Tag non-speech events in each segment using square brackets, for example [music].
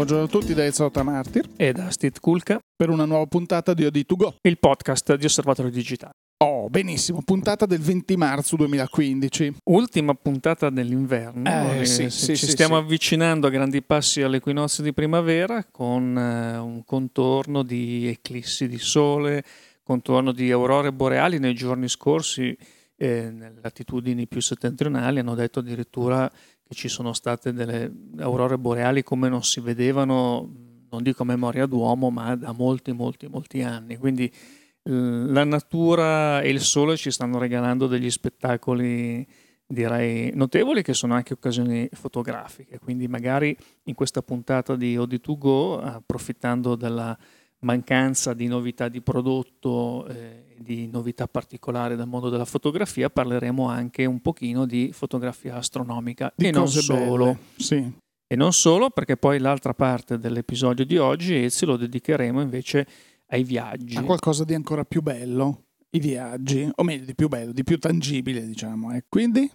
Buongiorno a tutti da Ezra Martir e da Steve Kulka per una nuova puntata di OD2Go, il podcast di Osservatorio Digitale. Oh, benissimo, puntata del 20 marzo 2015. Ultima puntata dell'inverno. Eh, sì, eh, sì, ci sì, stiamo sì. avvicinando a grandi passi all'equinozio di primavera con eh, un contorno di eclissi di sole, contorno di aurore boreali nei giorni scorsi. Eh, nelle latitudini più settentrionali hanno detto addirittura che ci sono state delle aurore boreali come non si vedevano, non dico a memoria d'uomo, ma da molti, molti, molti anni. Quindi la natura e il sole ci stanno regalando degli spettacoli direi notevoli che sono anche occasioni fotografiche quindi magari in questa puntata di OD2Go approfittando della mancanza di novità di prodotto eh, di novità particolari dal mondo della fotografia parleremo anche un pochino di fotografia astronomica di e non solo sì. e non solo perché poi l'altra parte dell'episodio di oggi Ezio lo dedicheremo invece ai viaggi. A qualcosa di ancora più bello, i viaggi, o meglio di più bello, di più tangibile diciamo. E quindi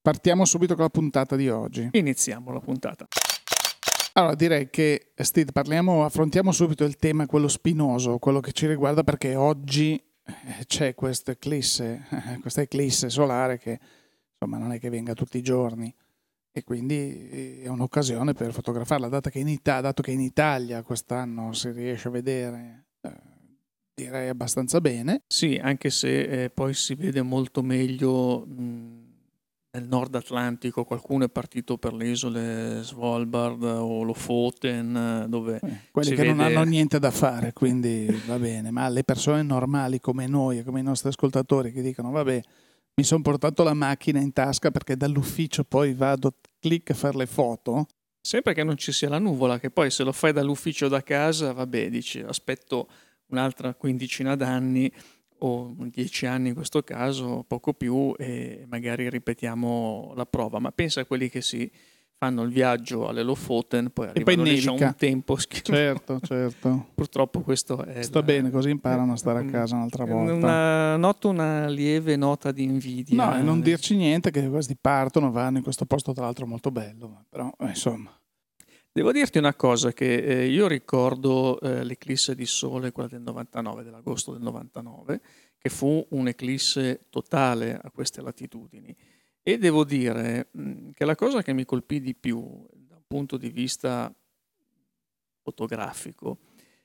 partiamo subito con la puntata di oggi. Iniziamo la puntata. Allora direi che Steve, parliamo, affrontiamo subito il tema, quello spinoso, quello che ci riguarda perché oggi c'è questa eclisse, [laughs] questa eclisse solare che insomma non è che venga tutti i giorni e quindi eh, è un'occasione per fotografarla, dato che in Italia, dato che in Italia quest'anno si riesce a vedere direi abbastanza bene. Sì, anche se eh, poi si vede molto meglio mh, nel nord Atlantico, qualcuno è partito per le isole Svalbard o Lofoten, dove... Eh, quelli che vede... non hanno niente da fare, quindi va bene, ma le persone normali come noi come i nostri ascoltatori che dicono vabbè, mi sono portato la macchina in tasca perché dall'ufficio poi vado, clic a fare le foto. Sempre che non ci sia la nuvola, che poi se lo fai dall'ufficio da casa, vabbè, dici aspetto un'altra quindicina d'anni o dieci anni in questo caso, poco più, e magari ripetiamo la prova. Ma pensa a quelli che si fanno il viaggio alle Lofoten, poi arrivano poi lì, un tempo [laughs] schifo. Certo, certo. Purtroppo questo è... Sta la... bene, così imparano a stare a casa un'altra volta. Una, noto una lieve nota di invidia. No, e non dirci niente che questi partono, vanno in questo posto tra l'altro molto bello, però eh, insomma... Devo dirti una cosa, che eh, io ricordo eh, l'eclisse di sole, quella del 99, dell'agosto del 99, che fu un'eclisse totale a queste latitudini. E devo dire mh, che la cosa che mi colpì di più da un punto di vista fotografico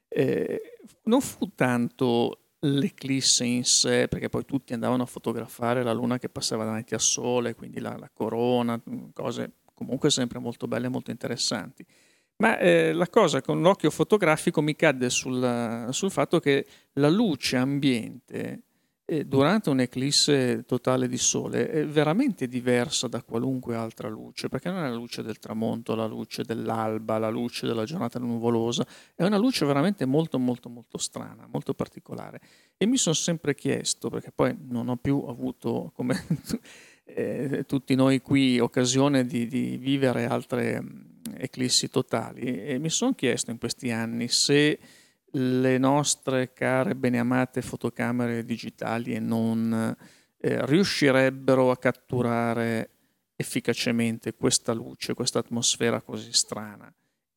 eh, non fu tanto l'eclisse in sé, perché poi tutti andavano a fotografare la luna che passava davanti al sole, quindi la, la corona, cose comunque sempre molto belle e molto interessanti. Ma eh, la cosa con l'occhio fotografico mi cadde sul, sul fatto che la luce ambiente eh, durante un'eclisse totale di sole è veramente diversa da qualunque altra luce, perché non è la luce del tramonto, la luce dell'alba, la luce della giornata nuvolosa, è una luce veramente molto molto molto strana, molto particolare. E mi sono sempre chiesto, perché poi non ho più avuto come eh, tutti noi qui occasione di, di vivere altre mh, eclissi totali e mi sono chiesto in questi anni se le nostre care beneamate fotocamere digitali e non eh, riuscirebbero a catturare efficacemente questa luce, questa atmosfera così strana.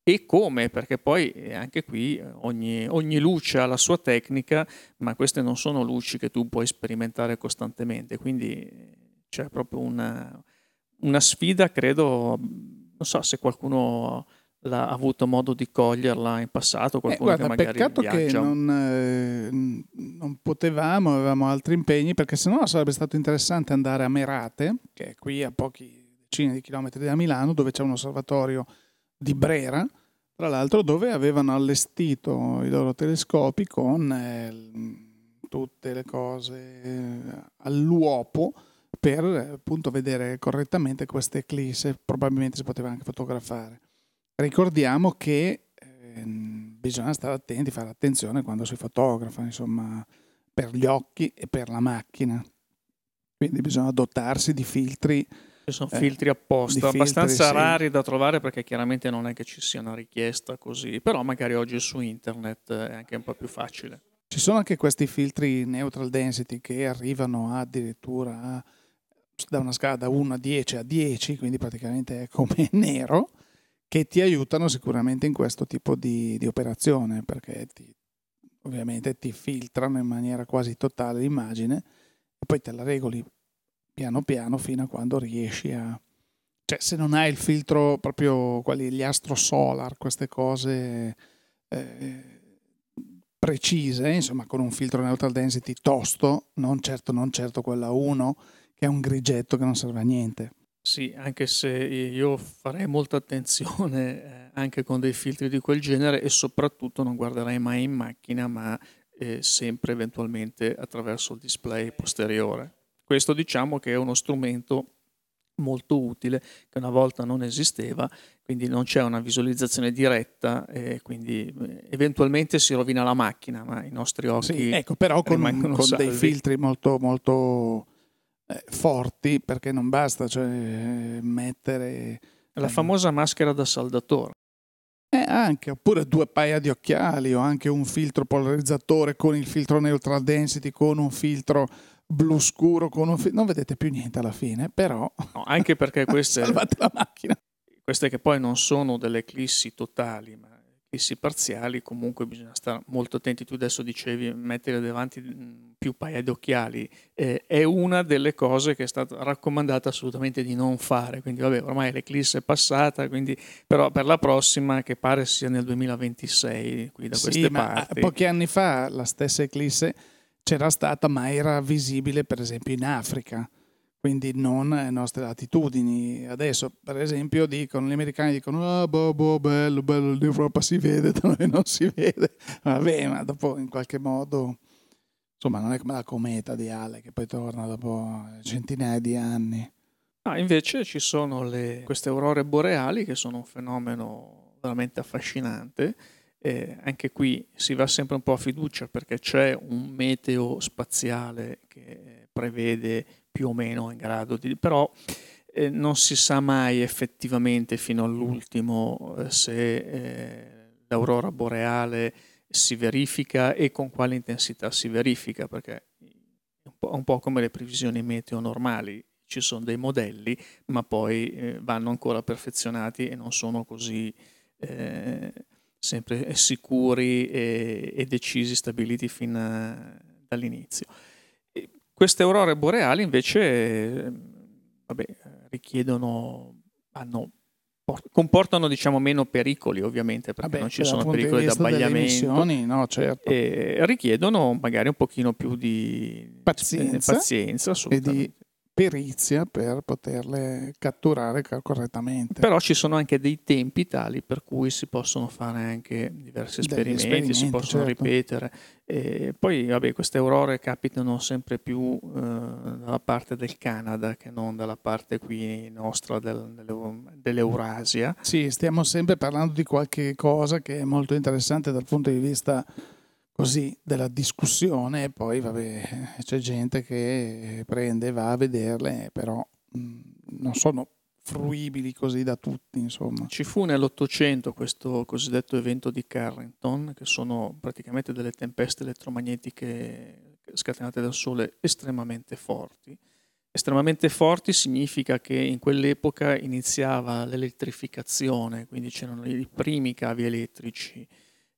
E come? Perché poi eh, anche qui ogni, ogni, luce ha la sua tecnica, ma queste non sono luci che tu puoi sperimentare costantemente, quindi c'è proprio una, una sfida, credo, non so se qualcuno l'ha avuto modo di coglierla in passato, qualcuno eh, guarda, che magari peccato viaggia. che non, eh, non, potevamo, avevamo altri impegni, perché sennò sarebbe stato interessante andare a Merate, che è qui a pochi decine di chilometri da Milano, dove c'è un osservatorio di Brera, tra l'altro dove avevano allestito i loro telescopi con eh, tutte le cose eh, all'uopo, per appunto vedere correttamente queste eclisse, probabilmente si poteva anche fotografare. Ricordiamo che eh, bisogna stare attenti, fare attenzione quando si fotografa, insomma, per gli occhi e per la macchina. Quindi bisogna dotarsi di filtri. Ci sono eh, filtri apposta, filtri, abbastanza sì. rari da trovare perché chiaramente non è che ci sia una richiesta così, però magari oggi su internet è anche un po' più facile. Ci sono anche questi filtri neutral density che arrivano addirittura a da una scala da 1 a 10 a 10, quindi praticamente è come [laughs] nero, che ti aiutano sicuramente in questo tipo di, di operazione, perché ti, ovviamente ti filtrano in maniera quasi totale l'immagine e poi te la regoli piano piano fino a quando riesci a... Cioè se non hai il filtro proprio, quali, gli astro solar, queste cose eh, precise, insomma con un filtro neutral density tosto, non certo, non certo quella 1, che è un grigetto che non serve a niente. Sì, anche se io farei molta attenzione eh, anche con dei filtri di quel genere e soprattutto non guarderei mai in macchina, ma eh, sempre eventualmente attraverso il display posteriore. Questo diciamo che è uno strumento molto utile che una volta non esisteva, quindi non c'è una visualizzazione diretta e quindi eh, eventualmente si rovina la macchina, ma i nostri occhi... Sì, ecco, però con, con dei filtri molto, molto eh, forti perché non basta cioè, mettere... La famosa maschera da saldatore. Eh, anche, oppure due paia di occhiali o anche un filtro polarizzatore con il filtro neutral density, con un filtro blu scuro, con un filtro... non vedete più niente alla fine, però... No, anche perché [laughs] queste... Salvate la macchina. Queste che poi non sono delle eclissi totali, ma fissi parziali, comunque bisogna stare molto attenti. Tu adesso dicevi mettere davanti mm, più paia di occhiali, eh, è una delle cose che è stata raccomandata assolutamente di non fare. Quindi, vabbè, ormai l'eclisse è passata, quindi, però per la prossima, che pare sia nel 2026, qui da queste sì, parti. pochi anni fa la stessa eclisse c'era stata, ma era visibile per esempio in Africa quindi non alle nostre latitudini. Adesso, per esempio, dicono, gli americani dicono, ah, boh, boh, bello, bello, l'Europa si vede, da noi non si vede. Vabbè, ma dopo in qualche modo, insomma, non è come la cometa di Ale che poi torna dopo centinaia di anni. Ah, invece ci sono le, queste aurore boreali che sono un fenomeno veramente affascinante. Eh, anche qui si va sempre un po' a fiducia perché c'è un meteo spaziale che prevede più o meno in grado di... però eh, non si sa mai effettivamente fino all'ultimo eh, se eh, l'aurora boreale si verifica e con quale intensità si verifica, perché è un po', un po come le previsioni meteo normali, ci sono dei modelli, ma poi eh, vanno ancora perfezionati e non sono così eh, sempre sicuri e, e, decisi, stabiliti fin a, dall'inizio. Queste aurore boreali invece vabbè, richiedono, hanno, comportano diciamo, meno pericoli ovviamente perché vabbè, non ci sono pericoli d'abbagliamento no, certo. e richiedono magari un pochino più di pazienza, pazienza e di perizia per poterle catturare correttamente. Però ci sono anche dei tempi tali per cui si possono fare anche diversi esperimenti, esperimenti si possono certo. ripetere. E poi vabbè, queste aurore capitano sempre più eh, dalla parte del Canada che non dalla parte qui nostra del, dell'Eurasia. Sì, stiamo sempre parlando di qualche cosa che è molto interessante dal punto di vista così della discussione e poi vabbè, c'è gente che prende e va a vederle, però mh, non sono fruibili così da tutti, insomma. Ci fu nell'Ottocento questo cosiddetto evento di Carrington, che sono praticamente delle tempeste elettromagnetiche scatenate dal Sole estremamente forti. Estremamente forti significa che in quell'epoca iniziava l'elettrificazione, quindi c'erano i primi cavi elettrici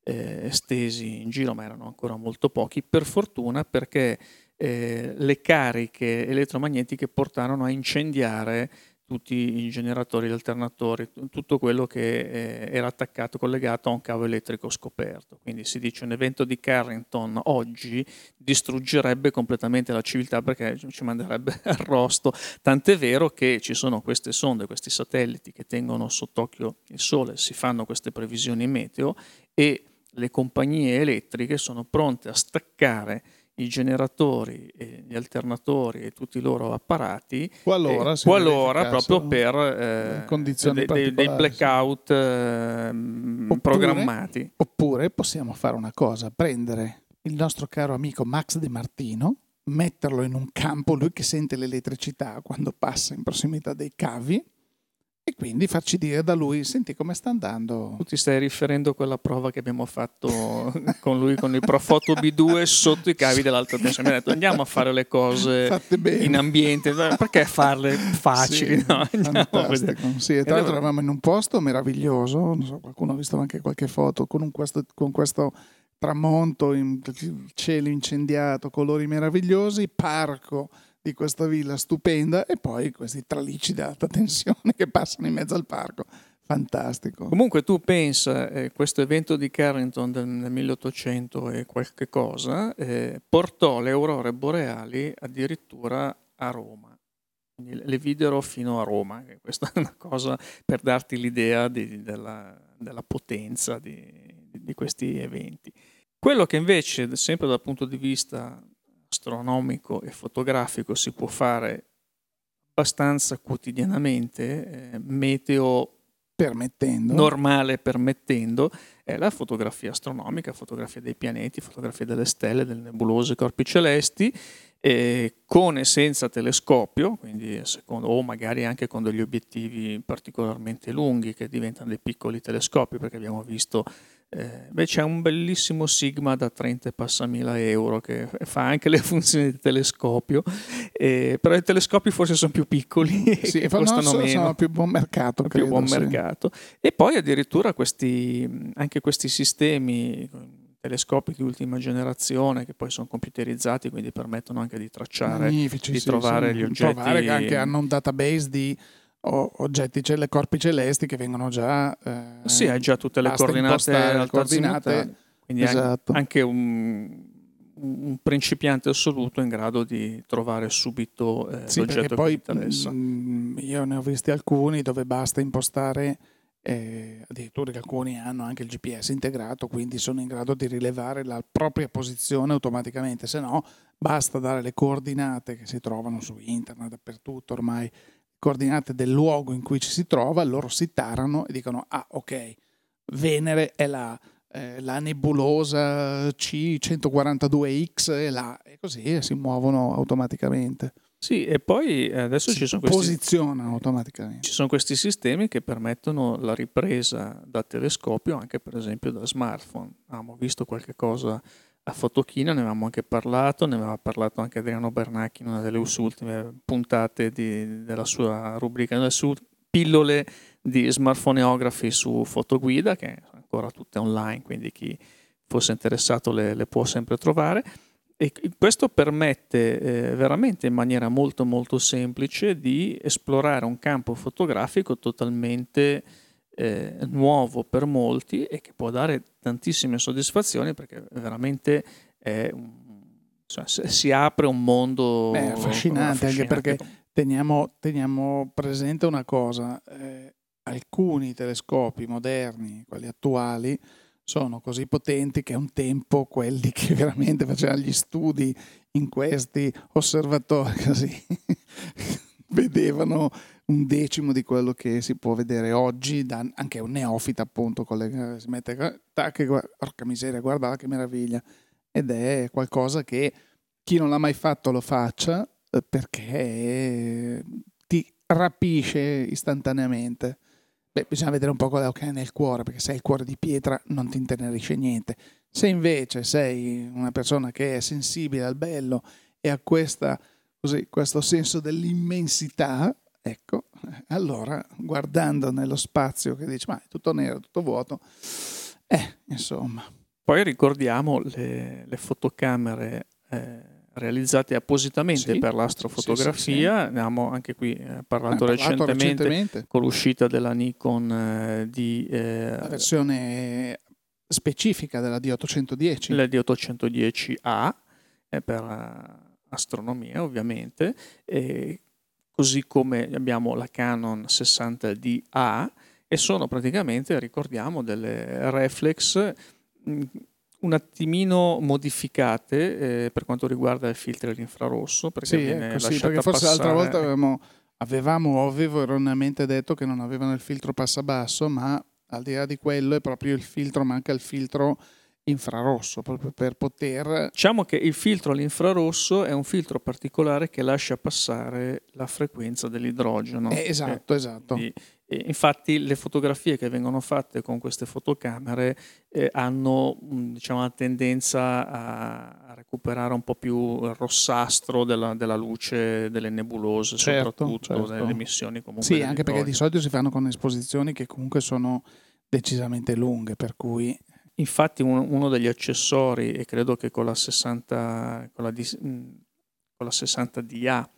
eh, estesi in giro, ma erano ancora molto pochi, per fortuna perché eh, le cariche elettromagnetiche portarono a incendiare tutti i generatori, gli alternatori, tutto quello che eh, era attaccato, collegato a un cavo elettrico scoperto. Quindi si dice un evento di Carrington oggi distruggerebbe completamente la civiltà perché ci manderebbe [laughs] arrosto. Tant'è vero che ci sono queste sonde, questi satelliti che tengono sott'occhio il Sole, si fanno queste previsioni meteo e le compagnie elettriche sono pronte a staccare i generatori, e gli alternatori e tutti i loro apparati qualora, eh, qualora proprio per eh, de, de, dei blackout eh, oppure, programmati. Oppure possiamo fare una cosa, prendere il nostro caro amico Max De Martino, metterlo in un campo, lui che sente l'elettricità quando passa in prossimità dei cavi, e quindi farci dire da lui, senti come sta andando. Tu ti stai riferendo a quella prova che abbiamo fatto [laughs] con lui, con il Profoto B2 sotto i cavi dell'alta tensione. Mi ha detto andiamo a fare le cose in ambiente, perché farle facili? Sì, no, sì, tra l'altro eravamo in un posto meraviglioso, non so, qualcuno ha visto anche qualche foto, con, questo, con questo tramonto, in, cielo incendiato, colori meravigliosi, parco di questa villa stupenda e poi questi tralicci di alta tensione che passano in mezzo al parco. Fantastico. Comunque tu pensa, eh, questo evento di Carrington del, del 1800 e qualche cosa eh, portò le aurore boreali addirittura a Roma. Quindi le videro fino a Roma, questa è una cosa per darti l'idea di, della, della, potenza di, di questi eventi. Quello che invece, sempre dal punto di vista astronomico e fotografico si può fare abbastanza quotidianamente, eh, meteo permettendo. normale permettendo, è la fotografia astronomica, fotografia dei pianeti, fotografia delle stelle, delle nebulose, corpi celesti, eh, con e senza telescopio, quindi secondo, o magari anche con degli obiettivi particolarmente lunghi che diventano dei piccoli telescopi, perché abbiamo visto eh, beh, c'è un bellissimo Sigma da 30 passamila euro che [laughs] fa anche le funzioni di telescopio, eh, però i telescopi forse sono più piccoli [laughs] sì, e costano no, meno. Sono più buon mercato. Credo, più buon sì. mercato. E poi addirittura questi, anche questi sistemi telescopi di ultima generazione che poi sono computerizzati, quindi permettono anche di tracciare, Magnifici, di sì, trovare gli oggetti. Trovare che anche hanno un database di oggetti, cioè corpi celesti che vengono già... Eh, sì, hai già tutte le coordinate, le coordinate quindi esatto. anche un, un, principiante assoluto in grado di trovare subito eh, sì, l'oggetto poi, che. Mh, mm, io ne ho visti alcuni dove basta impostare, eh, addirittura alcuni hanno anche il GPS integrato, quindi sono in grado di rilevare la propria posizione automaticamente, se no basta dare le coordinate che si trovano su internet dappertutto ormai coordinate del luogo in cui ci si trova, loro si tarano e dicono, ah ok, Venere è là, eh, la nebulosa C142X è là, e così si muovono automaticamente. Sì, e poi adesso si ci sono questi, posizionano automaticamente. Ci sono questi sistemi che permettono la ripresa da telescopio anche per esempio da smartphone. Abbiamo visto qualche cosa a Fotochina, ne avevamo anche parlato, ne aveva parlato anche Adriano Bernacchi in una delle ultime puntate di, della sua rubrica, delle sue pillole di smartphoneography su Fotoguida, che sono ancora tutte online, quindi chi fosse interessato le, le può sempre trovare. E questo permette eh, veramente in maniera molto molto semplice di esplorare un campo fotografico totalmente eh, nuovo per molti e che può dare tantissime soddisfazioni perché veramente è cioè, si apre un mondo Beh, affascinante, affascinante, anche perché teniamo, teniamo presente una cosa, eh, alcuni telescopi moderni, quelli attuali, sono così potenti che un tempo quelli che veramente facevano gli studi in questi osservatori [laughs] così vedevano un decimo di quello che si può vedere oggi da anche un neofita appunto con le, si mette tac, porca miseria guarda che meraviglia ed è qualcosa che chi non l'ha mai fatto lo faccia eh, perché ti rapisce istantaneamente Beh, bisogna vedere un po' quello che hai nel cuore, perché se hai il cuore di pietra non ti intenerisce niente. Se invece sei una persona che è sensibile al bello e a questa, così, questo senso dell'immensità, Ecco, allora guardando nello spazio che dice ma è tutto nero, tutto vuoto, eh, insomma. Poi ricordiamo le, le fotocamere eh, realizzate appositamente sì, per l'astrofotografia, sì, sì, abbiamo anche qui eh, parlato, recentemente, recentemente, con l'uscita della Nikon eh, di... Eh, La versione specifica della D810. La D810A, per eh, astronomia ovviamente, e così come abbiamo la Canon 60DA e sono praticamente, ricordiamo, delle reflex mm, un attimino modificate eh, per quanto riguarda il filtro dell'infrarosso perché sì, ecco, sì, perché forse l'altra volta avevamo, avevamo o avevo erroneamente detto che non avevano il filtro passabasso ma al di là di quello è proprio il filtro manca il filtro infrarosso proprio per poter... Diciamo che il filtro all'infrarosso è un filtro particolare che lascia passare la frequenza dell'idrogeno. Eh, esatto, esatto. Di, E infatti le fotografie che vengono fatte con queste fotocamere eh, hanno diciamo, una tendenza a, a, recuperare un po' più il rossastro della, della luce delle nebulose, certo, soprattutto certo. delle emissioni comunque. Sì, anche perché di solito si fanno con esposizioni che comunque sono decisamente lunghe, per cui... Infatti un, uno degli accessori, e credo che con la 60, con la, con la 60 DA,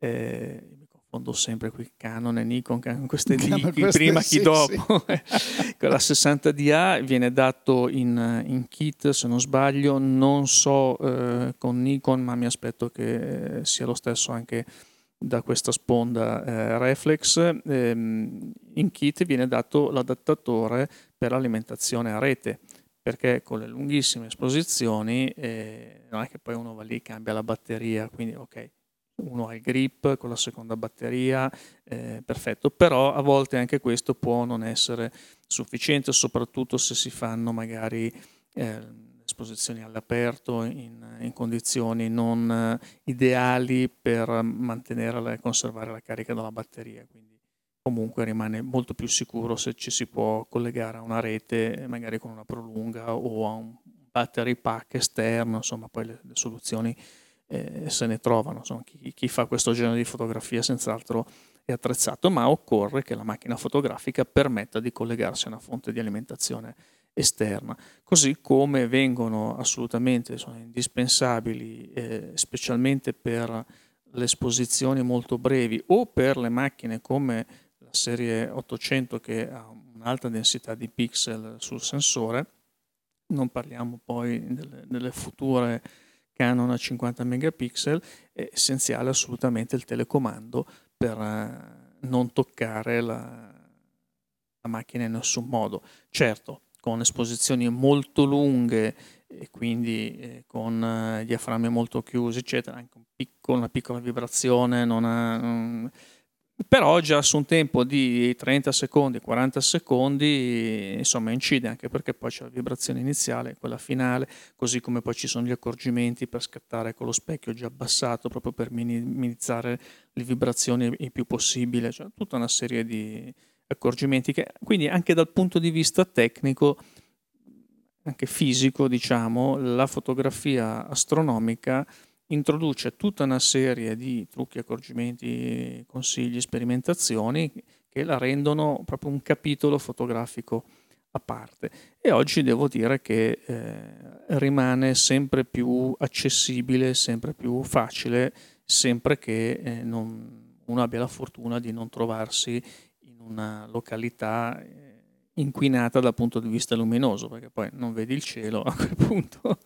eh, confondo sempre qui Canon e Nikon, queste D, chi [laughs] prima, chi sì, dopo. [laughs] Sì. la 60DA viene dato in, in, kit, se non sbaglio, non so eh, con Nikon, ma mi aspetto che sia lo stesso anche da questa sponda eh, reflex. Ehm, in kit viene dato l'adattatore per l'alimentazione a rete perché con le lunghissime esposizioni eh, non è che poi uno va lì e cambia la batteria, quindi ok, uno ha il grip con la seconda batteria, eh, perfetto, però a volte anche questo può non essere sufficiente, soprattutto se si fanno magari eh, esposizioni all'aperto in, in condizioni non eh, ideali per mantenere e conservare la carica della batteria. Quindi comunque rimane molto più sicuro se ci si può collegare a una rete, magari con una prolunga o a un battery pack esterno, insomma poi le, le soluzioni eh, se ne trovano. Insomma, chi, chi, fa questo genere di fotografia senz'altro è attrezzato, ma occorre che la macchina fotografica permetta di collegarsi a una fonte di alimentazione esterna, così come vengono assolutamente sono indispensabili, eh, specialmente per le esposizioni molto brevi o per le macchine come serie 800 che ha un'alta densità di pixel sul sensore, non parliamo poi delle, delle future Canon a 50 megapixel, è essenziale assolutamente il telecomando per eh, non toccare la, la macchina in nessun modo. Certo, con esposizioni molto lunghe e quindi eh, con eh, diaframmi molto chiusi, eccetera, anche un piccolo, una piccola vibrazione non ha, non, però già su un tempo di 30 secondi, 40 secondi, insomma incide anche perché poi c'è la vibrazione iniziale, quella finale, così come poi ci sono gli accorgimenti per scattare con lo specchio già abbassato proprio per minimizzare le vibrazioni il più possibile, cioè tutta una serie di accorgimenti che quindi anche dal punto di vista tecnico anche fisico, diciamo, la fotografia astronomica introduce tutta una serie di trucchi, accorgimenti, consigli, sperimentazioni che la rendono proprio un capitolo fotografico a parte. E oggi devo dire che eh, rimane sempre più accessibile, sempre più facile, sempre che eh, non, uno abbia la fortuna di non trovarsi in una località eh, inquinata dal punto di vista luminoso, perché poi non vedi il cielo, a quel punto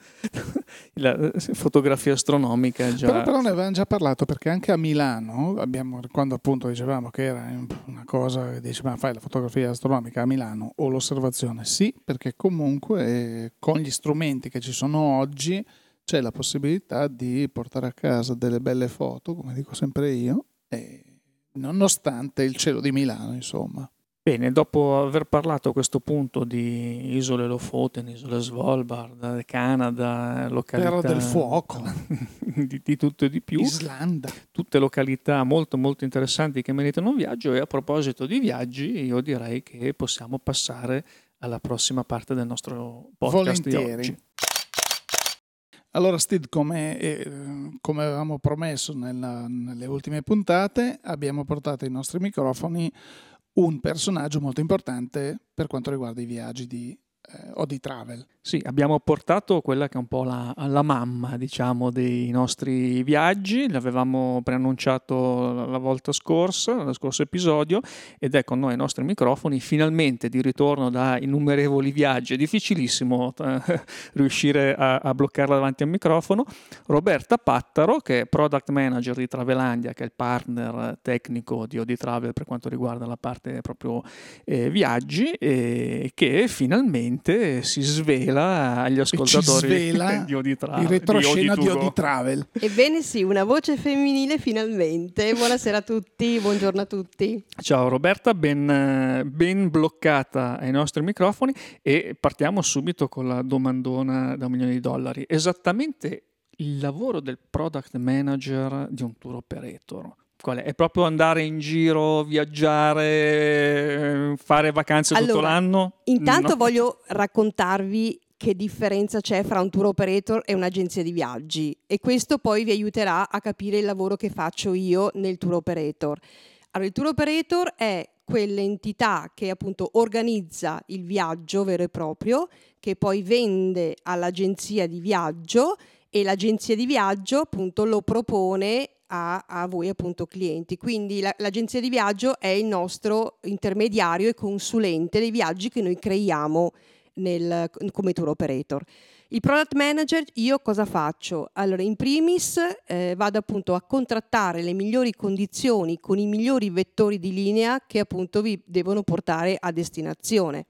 [laughs] la fotografia astronomica già... Però, però, ne avevamo già parlato, perché anche a Milano, abbiamo, quando appunto dicevamo che era una cosa che dice ma fai la fotografia astronomica a Milano o l'osservazione, sì, perché comunque eh, con gli strumenti che ci sono oggi c'è la possibilità di portare a casa delle belle foto, come dico sempre io, nonostante il cielo di Milano, insomma. Bene, dopo aver parlato a questo punto di isole Lofoten, isole Svalbard, Canada, località... Terra del fuoco. [laughs] di, di, tutto e di più. Islanda. Tutte località molto molto interessanti che meritano un viaggio e a proposito di viaggi io direi che possiamo passare alla prossima parte del nostro podcast Volentieri. di oggi. Allora Steve, come, eh, come avevamo promesso nella, nelle ultime puntate, abbiamo portato i nostri microfoni un personaggio molto importante per quanto riguarda i viaggi di eh, o di travel. Sì, abbiamo portato quella che è un po' la, la mamma, diciamo, dei nostri viaggi, l'avevamo preannunciato la volta scorsa, nello scorso episodio, ed è con noi ai nostri microfoni, finalmente di ritorno da innumerevoli viaggi, è difficilissimo eh, [laughs] riuscire a, a, bloccarla davanti al microfono, Roberta Pattaro, che è Product Manager di Travelandia, che è il partner tecnico di Odi Travel per quanto riguarda la parte proprio eh, viaggi, e che finalmente si svela svela agli ascoltatori svela [laughs] di Odi Travel. Il retroscena di Odi Travel. Ebbene sì, una voce femminile finalmente. Buonasera a tutti, buongiorno a tutti. Ciao Roberta, ben, ben bloccata ai nostri microfoni e partiamo subito con la domandona da un milione di dollari. Esattamente il lavoro del product manager di un tour operator qual è? È proprio andare in giro, viaggiare, fare vacanze tutto Allora, l'anno? Intanto No. voglio raccontarvi che differenza c'è fra un tour operator e un'agenzia di viaggi e questo poi vi aiuterà a capire il lavoro che faccio io nel tour operator. Allora, il tour operator è quell'entità che appunto organizza il viaggio vero e proprio, che poi vende all'agenzia di viaggio e l'agenzia di viaggio appunto lo propone a, a voi appunto clienti. Quindi la- l'agenzia di viaggio è il nostro intermediario e consulente dei viaggi che noi creiamo nel- come tour operator. Il product manager io cosa faccio? Allora, in primis eh, vado appunto a contrattare le migliori condizioni con i migliori vettori di linea che appunto vi devono portare a destinazione.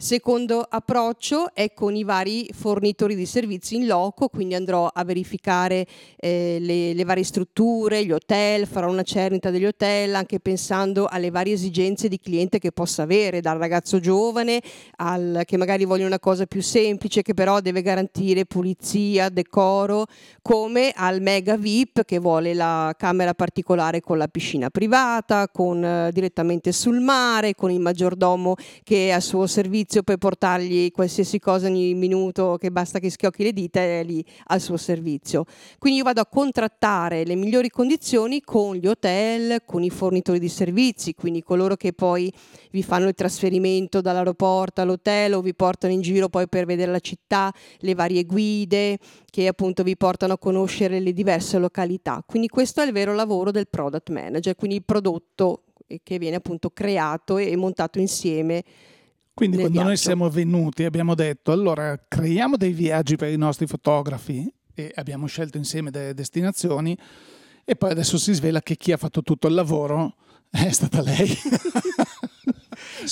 Secondo approccio è con i vari fornitori di servizi in loco, quindi andrò a verificare eh, le, le varie strutture, gli hotel, farò una cernita degli hotel, anche pensando alle varie esigenze di cliente che possa avere, dal ragazzo giovane al, che magari vuole una cosa più semplice, che però deve garantire pulizia, decoro, come al mega VIP che vuole la camera particolare con la piscina privata, con, eh, direttamente sul mare, con il maggiordomo che è a suo servizio per portargli qualsiasi cosa ogni minuto che basta che schiocchi le dita è lì al suo servizio. Quindi io vado a contrattare le migliori condizioni con gli hotel, con i fornitori di servizi, quindi coloro che poi vi fanno il trasferimento dall'aeroporto all'hotel o vi portano in giro poi per vedere la città, le varie guide che appunto vi portano a conoscere le diverse località. Quindi questo è il vero lavoro del product manager, quindi il prodotto che viene appunto creato e montato insieme Quindi nel quando noi viaggio. siamo venuti abbiamo detto allora creiamo dei viaggi per i nostri fotografi e abbiamo scelto insieme delle destinazioni e poi adesso si svela che chi ha fatto tutto il lavoro è stata lei. [laughs]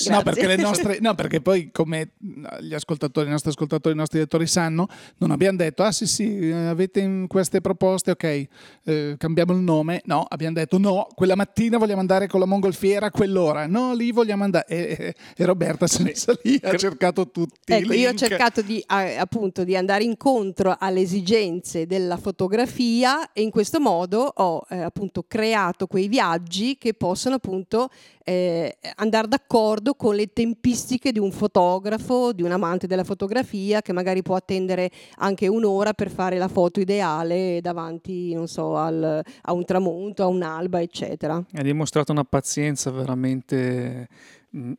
No perché, le nostre, no, perché poi, come gli ascoltatori, i nostri ascoltatori, i nostri lettori sanno, non abbiamo detto: Ah, sì, sì, eh, avete in queste proposte, ok, eh, cambiamo il nome. No, abbiamo detto: No, quella mattina vogliamo andare con la mongolfiera a quell'ora. No, lì vogliamo andare. E, e- Roberta è messa lì, ha cercato tutti. Ecco, io ho cercato di, appunto di andare incontro alle esigenze della fotografia e in questo modo ho eh, appunto creato quei viaggi che possono appunto eh, andare d'accordo con le tempistiche di un fotografo, di un amante della fotografia che magari può attendere anche un'ora per fare la foto ideale davanti, non so, al- a un tramonto, a un'alba, eccetera. Hai dimostrato una pazienza veramente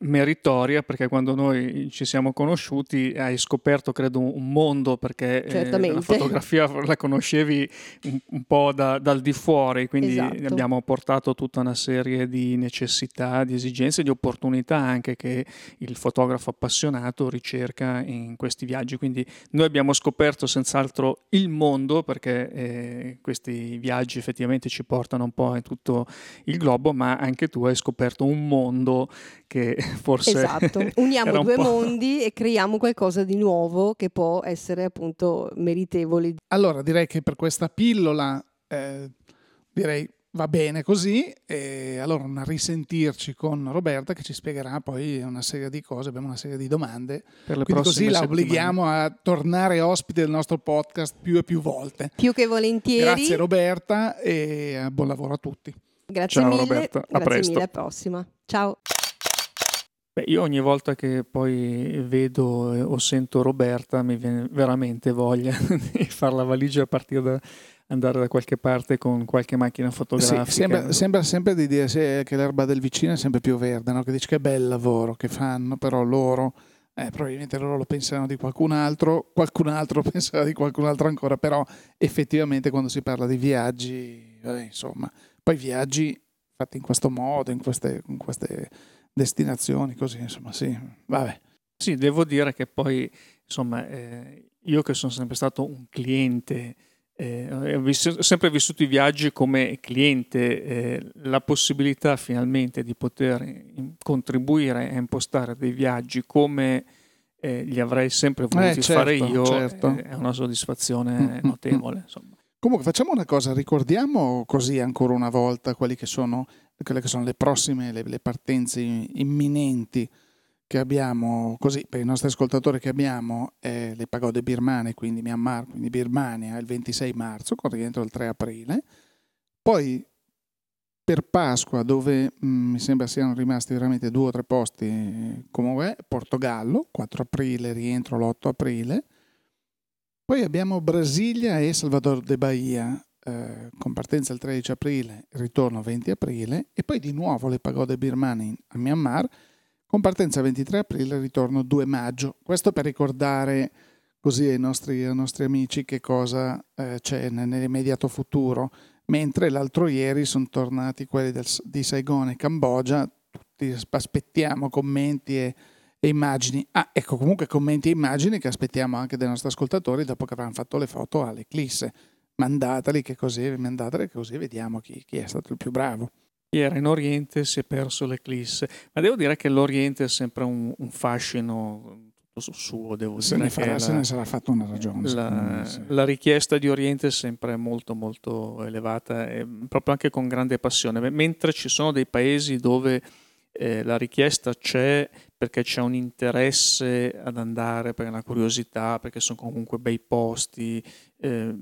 meritoria perché quando noi ci siamo conosciuti hai scoperto credo un mondo perché eh, la fotografia la conoscevi un, un po' da- dal di fuori quindi Esatto. abbiamo portato tutta una serie di necessità, di esigenze, di opportunità anche che il fotografo appassionato ricerca in questi viaggi quindi noi abbiamo scoperto senz'altro il mondo perché eh, questi viaggi effettivamente ci portano un po' in tutto il globo ma anche tu hai scoperto un mondo che [laughs] forse Esatto, [laughs] uniamo due po'- mondi e creiamo qualcosa di nuovo che può essere appunto meritevole. Allora direi che per questa pillola eh, direi va bene così e allora un risentirci con Roberta che ci spiegherà poi una serie di cose, abbiamo una serie di domande, per le quindi così la settimane. obblighiamo a tornare ospite del nostro podcast più e più volte. Più che volentieri. Grazie Roberta e eh, buon lavoro a tutti. Grazie Ciao, mille. Roberta, a Grazie presto. mille, alla prossima. Ciao. Beh, io ogni volta che poi vedo o sento Roberta mi viene veramente voglia [laughs] di fare la valigia e partire da andare da qualche parte con qualche macchina Sì, fotografica. sembra, sembra sempre di dire sì, che l'erba del vicino è sempre più verde, no? che dici che bel lavoro che fanno, però loro, eh, probabilmente loro lo pensano di qualcun altro, qualcun altro [laughs] penserà di qualcun altro ancora, però effettivamente quando si parla di viaggi, eh, insomma, poi viaggi fatti in questo modo, in queste, in queste destinazioni, così, insomma, sì, vabbè. Sì, devo dire che poi, insomma, eh, io che sono sempre stato un cliente, eh, ho vis- ho sempre vissuto i viaggi come cliente, eh, la possibilità finalmente di poter in- contribuire a impostare dei viaggi come eh, li avrei sempre voluti certo, fare io, certo. eh, è una soddisfazione Mm, mm, notevole. Insomma. Comunque facciamo una cosa, ricordiamo così ancora una volta quelli che sono, quelle che sono le prossime, le, le partenze imminenti che abbiamo, così per i nostri ascoltatori che abbiamo eh, le pagode birmane, quindi Myanmar, quindi Birmania il 26 marzo con rientro il 3 aprile, poi per Pasqua, dove mh, mm, mi sembra siano rimasti veramente due o tre posti, comunque Portogallo, 4 aprile, rientro l'8 aprile. Poi abbiamo Brasilia e Salvador de Bahia, eh, con partenza il 13 aprile, ritorno 20 aprile, e poi di nuovo le pagode birmane a Myanmar, con partenza 23 aprile, ritorno 2 maggio. Questo per ricordare così ai nostri, ai nostri amici che cosa eh, c'è nell'immediato futuro mentre l'altro ieri sono tornati quelli del, di Saigon e Cambogia, tutti aspettiamo commenti e, e, immagini. Ah, ecco, comunque commenti e immagini che aspettiamo anche dai nostri ascoltatori dopo che avranno fatto le foto all'Eclisse. Mandateli che così, mandateli che così vediamo chi, chi è stato il più bravo. Chi era in Oriente si è perso l'Eclisse, ma devo dire che l'Oriente è sempre un, un fascino suo, devo se dire. Ne farà, la, se ne sarà fatto una ragione. La, sì. la, richiesta di Oriente è sempre molto molto elevata, e proprio anche con grande passione, mentre ci sono dei paesi dove eh, la richiesta c'è perché c'è un interesse ad andare, per una curiosità, perché sono comunque bei posti, eh,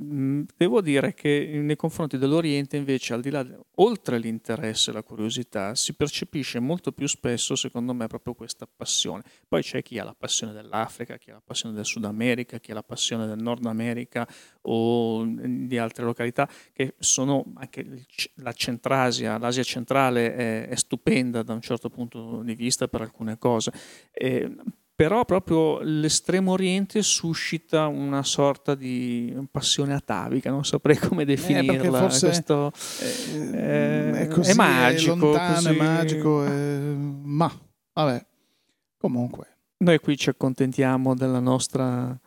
devo dire che nei confronti dell'Oriente invece, al di là, oltre l'interesse e la curiosità, si percepisce molto più spesso, secondo me, proprio questa passione. Poi c'è chi ha la passione dell'Africa, chi ha la passione del Sud America, chi ha la passione del Nord America o di altre località, che sono anche la Centrasia, l'Asia centrale è, è stupenda da un certo punto di vista per alcune cose. E, però proprio l'estremo oriente suscita una sorta di passione atavica, non saprei [laughs] come eh, definirla. Eh, forse Questo, è, è, così, è magico, è lontano, così... è magico, ma vabbè, comunque. Noi qui ci accontentiamo della nostra,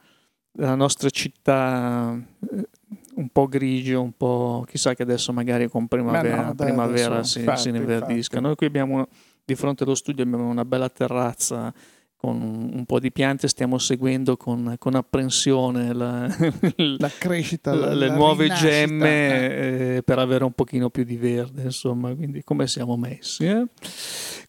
della nostra città eh, un po' grigio, un po' chissà che adesso magari con primavera, no, primavera si, infatti, si rinverdisca. Noi qui abbiamo di fronte allo studio abbiamo una bella terrazza con un po' di piante stiamo seguendo con, con apprensione la, la crescita, la, le la nuove rinascita. gemme eh. Eh, per avere un pochino più di verde, insomma, quindi come siamo messi? Eh?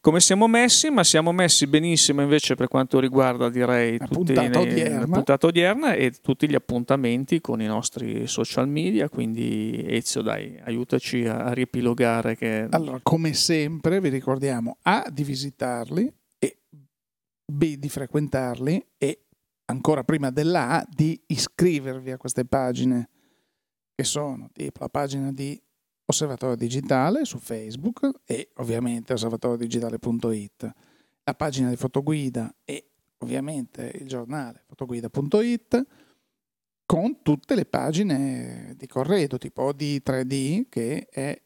Come siamo messi, ma siamo messi benissimo invece per quanto riguarda, direi, la puntata, nei, odierna. puntata odierna e tutti gli appuntamenti con i nostri social media, quindi Ezio dai, aiutaci a, a riepilogare. Che... Allora, come sempre vi ricordiamo A di visitarli, B di frequentarli e ancora prima della di iscrivervi a queste pagine che sono tipo la pagina di Osservatorio Digitale su Facebook e ovviamente osservatoriodigitale.it, la pagina di Fotoguida e ovviamente il giornale fotoguida.it con tutte le pagine di Corredo tipo di 3D che è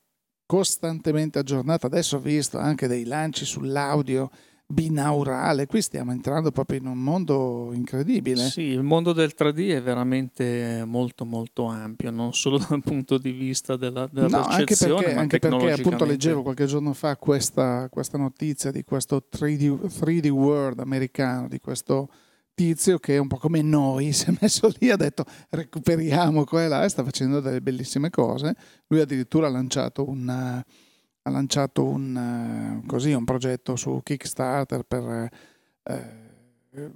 costantemente aggiornata. Adesso ho visto anche dei lanci sull'audio binaurale. Qui stiamo entrando proprio in un mondo incredibile. Sì, il mondo del 3D è veramente molto molto ampio, non solo [laughs] dal punto di vista della, della no, anche perché, anche perché appunto leggevo qualche giorno fa questa, questa notizia di questo 3D, 3D World americano, di questo tizio che è un po' come noi, [laughs] si è messo lì, ha detto recuperiamo qua e là e sta facendo delle bellissime cose. Lui addirittura ha lanciato un ha lanciato un, uh, così, un progetto su Kickstarter per uh,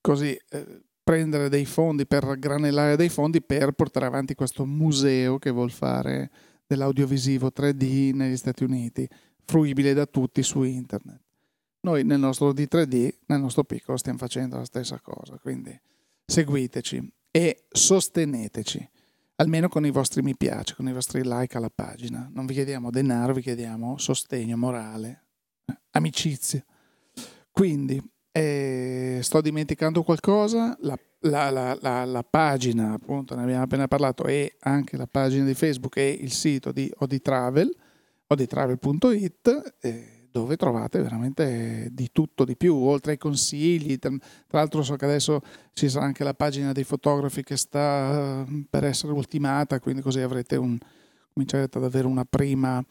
così, uh, prendere dei fondi, per granellare dei fondi per portare avanti questo museo che vuol fare dell'audiovisivo 3D negli Stati Uniti, fruibile da tutti su internet. Noi nel nostro D3D, nel nostro piccolo, stiamo facendo la stessa cosa, quindi seguiteci e sosteneteci almeno con i vostri mi piace, con i vostri like alla pagina. Non vi chiediamo denaro, vi chiediamo sostegno morale, eh, amicizia. Quindi, eh, sto dimenticando qualcosa, la, la, la, la, pagina, appunto, ne abbiamo appena parlato, e anche la pagina di Facebook e il sito di Oditravel, oditravel.it. Eh, dove trovate veramente di tutto di più, oltre ai consigli. Tra l'altro so che adesso ci sarà anche la pagina dei fotografi che sta eh, per essere ultimata, quindi così avrete un, comincerete ad avere una prima,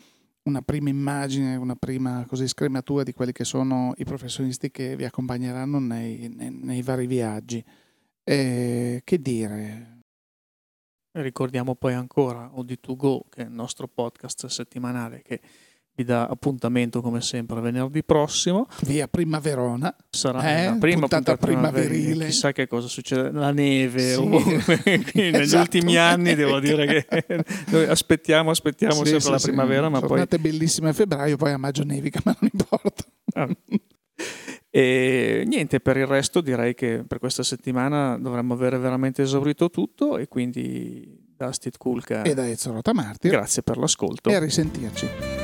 una prima immagine, una prima così, scrematura di quelli che sono i professionisti che vi accompagneranno nei, nei, nei vari viaggi. E, che dire? Ricordiamo poi ancora OD2Go, che è il nostro podcast settimanale che vi dà appuntamento come sempre venerdì prossimo. Via Primaverona. Sarà eh? la prima puntata, puntata primaverile. Chissà che cosa succede, la neve. Sì. ovunque. [laughs] Quindi negli Esatto. ultimi anni devo dire che [laughs] noi aspettiamo, aspettiamo Sì, sempre sì, la primavera, ma poi Giornate bellissime a febbraio, poi a maggio nevica, ma non importa. Ah. E niente, per il resto direi che per questa settimana dovremmo avere veramente esaurito tutto e quindi da Steve Kulka E da Ezio Rotamartir. grazie per l'ascolto. E a risentirci.